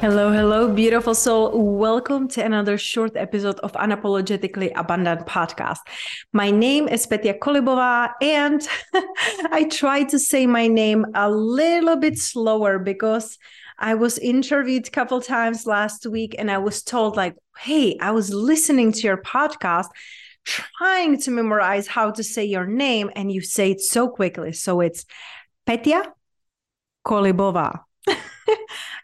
Hello, hello, beautiful soul. Welcome to another short episode of Unapologetically Abundant podcast. My name is Petya Kolibova, and I try to say my name a little bit slower because I was interviewed a couple times last week and I was told, like, hey, I was listening to your podcast, trying to memorize how to say your name, and you say it so quickly. So it's Petya Kolibova.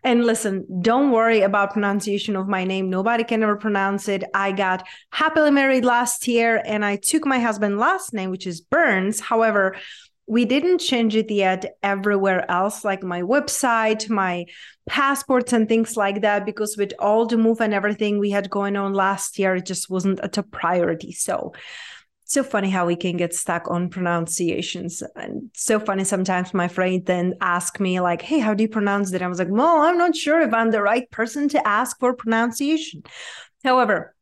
And listen, don't worry about pronunciation of my name. Nobody can ever pronounce it. I got happily married last year and I took my husband's last name, which is Burns. However, we didn't change it yet everywhere else, like my website, my passports, and things like that, because with all the move and everything we had going on last year, it just wasn't a top priority. So so funny how we can get stuck on pronunciations and so funny sometimes my friend then ask me like hey how do you pronounce that i was like well i'm not sure if i'm the right person to ask for pronunciation however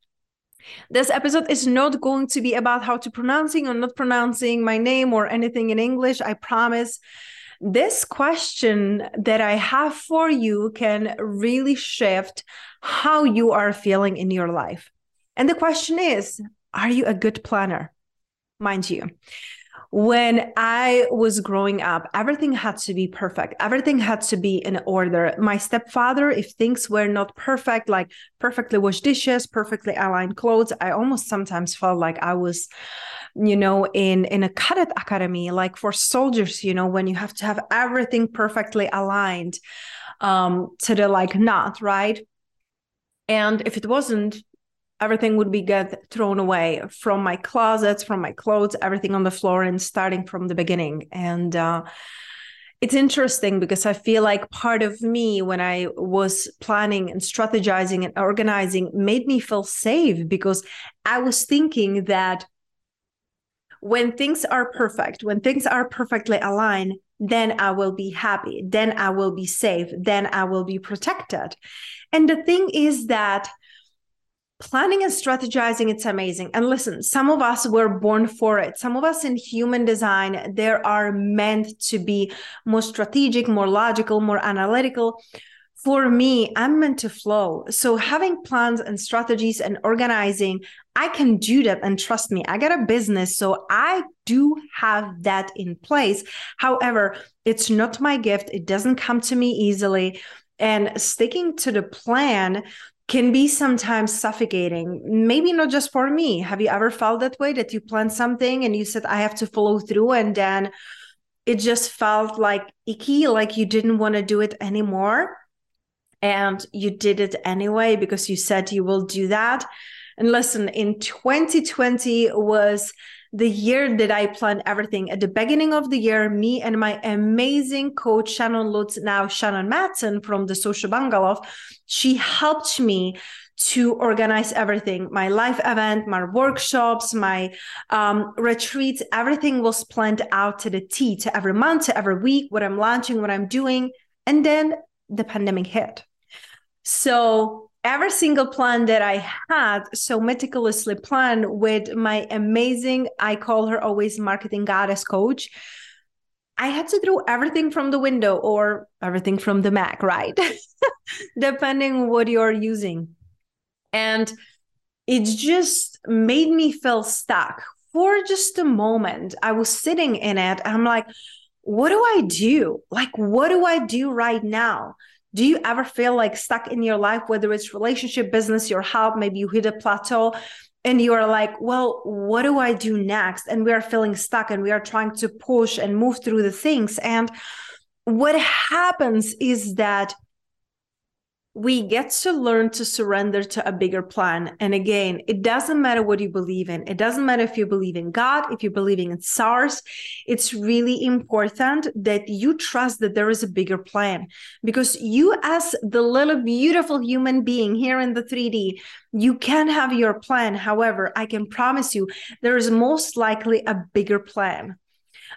this episode is not going to be about how to pronouncing or not pronouncing my name or anything in english i promise this question that I have for you can really shift how you are feeling in your life. And the question is Are you a good planner? Mind you when I was growing up, everything had to be perfect. Everything had to be in order. My stepfather, if things were not perfect, like perfectly washed dishes, perfectly aligned clothes, I almost sometimes felt like I was, you know, in in a cadet academy, like for soldiers, you know, when you have to have everything perfectly aligned um, to the like knot, right? And if it wasn't, everything would be get thrown away from my closets from my clothes everything on the floor and starting from the beginning. And uh, it's interesting because i feel like part of me when i was planning and strategizing and organizing made me feel safe because i was thinking that when things are perfect when things are perfectly aligned then i will be happy then i will be safe then i will be protected. And the thing is that planning and strategizing it's amazing. And listen some of us were born for it. Some of us in human design there are meant to be more strategic more logical more analytical. For me i'm meant to flow. So having plans and strategies and organizing i can do that. And trust me i got a business so i do have that in place. However it's not my gift. It doesn't come to me easily. And sticking to the plan can be sometimes suffocating. Maybe not just for me. Have you ever felt that way that you planned something and you said, I have to follow through, and then it just felt like icky, like you didn't want to do it anymore? And you did it anyway because you said you will do that. And listen, in 2020 was the year that I planned everything. At the beginning of the year, me and my amazing coach, Shannon Lutz, now Shannon Matson from the Social Bungalow, she helped me to organize everything. My life event my workshops my um, retreats everything was planned out to the t to every month to every week what i'm launching what i'm doing. And then the pandemic hit. So every single plan that I had so meticulously planned with my amazing, I call her always marketing goddess coach. I had to throw everything from the window or everything from the Mac, right? Depending what you're using. And it just made me feel stuck for just a moment. I was sitting in it. I'm like, what do I do? Like, what do I do right now? Do you ever feel like stuck in your life, whether it's relationship, business, your health, maybe you hit a plateau and you are like, well, what do I do next? And we are feeling stuck and we are trying to push and move through the things. And what happens is that we get to learn to surrender to a bigger plan. And again, it doesn't matter what you believe in. It doesn't matter if you believe in God, if you're believing in SARS. It's really important that you trust that there is a bigger plan because you, as the little beautiful human being here in the 3D, you can have your plan. However, I can promise you there is most likely a bigger plan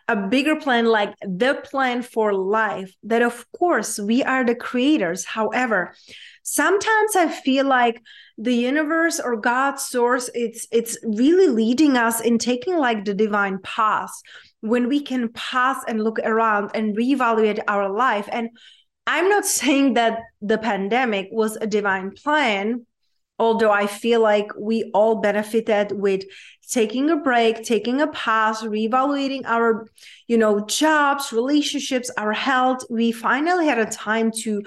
a bigger plan like the plan for life that of course we are the creators. However sometimes i feel like the universe or god's source it's it's really leading us in taking like the divine path when we can pass and look around and reevaluate our life. And i'm not saying that the pandemic was a divine plan although I feel like we all benefited with taking a break, taking a pause, reevaluating our, you know, jobs, relationships, our health, we finally had a time to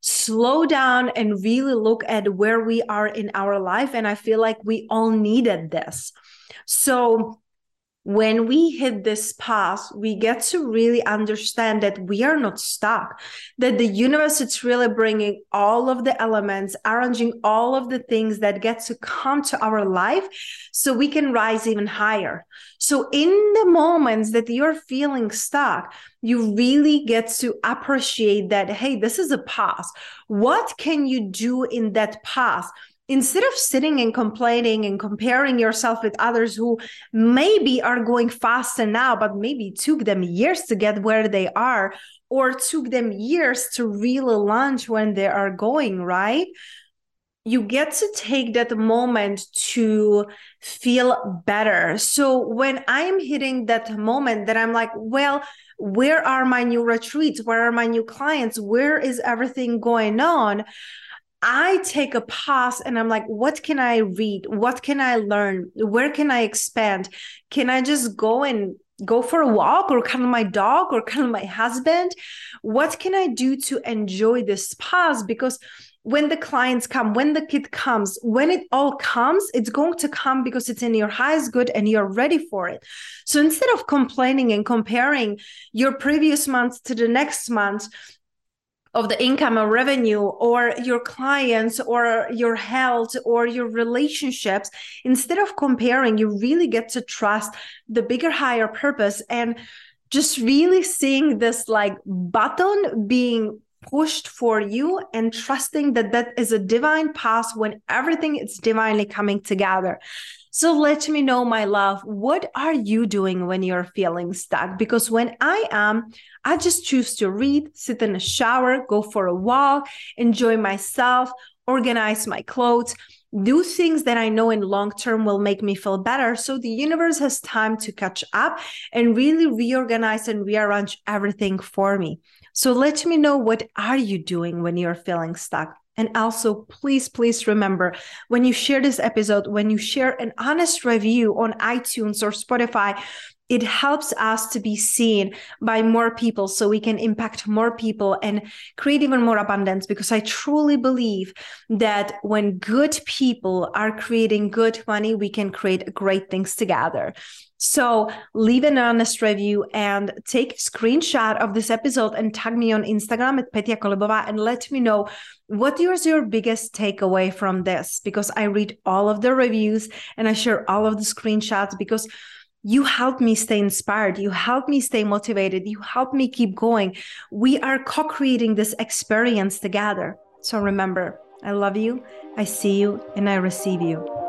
slow down and really look at where we are in our life and I feel like we all needed this. So when we hit this path, we get to really understand that we are not stuck, that the universe is really bringing all of the elements, arranging all of the things that get to come to our life so we can rise even higher. So, in the moments that you're feeling stuck, you really get to appreciate that, hey, this is a path. What can you do in that path? Instead of sitting and complaining and comparing yourself with others who maybe are going faster now, but maybe took them years to get where they are, or took them years to really launch when they are going, right? You get to take that moment to feel better. So when I'm hitting that moment that I'm like, well, where are my new retreats? Where are my new clients? Where is everything going on? I take a pause and I'm like, what can I read? What can I learn? Where can I expand? Can I just go and go for a walk or cuddle my dog or cuddle my husband? What can I do to enjoy this pause? Because when the clients come, when the kid comes, when it all comes, it's going to come because it's in your highest good and you're ready for it. So instead of complaining and comparing your previous month to the next month, of the income or revenue or your clients or your health or your relationships instead of comparing you really get to trust the bigger higher purpose and just really seeing this like button being pushed for you and trusting that that is a divine path when everything is divinely coming together so let me know, my love, what are you doing when you're feeling stuck? Because when I am, I just choose to read, sit in a shower, go for a walk, enjoy myself, organize my clothes, do things that I know in long term will make me feel better. So the universe has time to catch up and really reorganize and rearrange everything for me. So let me know what are you doing when you're feeling stuck? And also, please, please remember when you share this episode, when you share an honest review on iTunes or Spotify, it helps us to be seen by more people so we can impact more people and create even more abundance because i truly believe that when good people are creating good money we can create great things together. So leave an honest review and take a screenshot of this episode and tag me on Instagram at Petya Kolibova and let me know what is your biggest takeaway from this because I read all of the reviews and I share all of the screenshots because you help me stay inspired. You help me stay motivated. You help me keep going. We are co creating this experience together. So remember, I love you, I see you, and I receive you.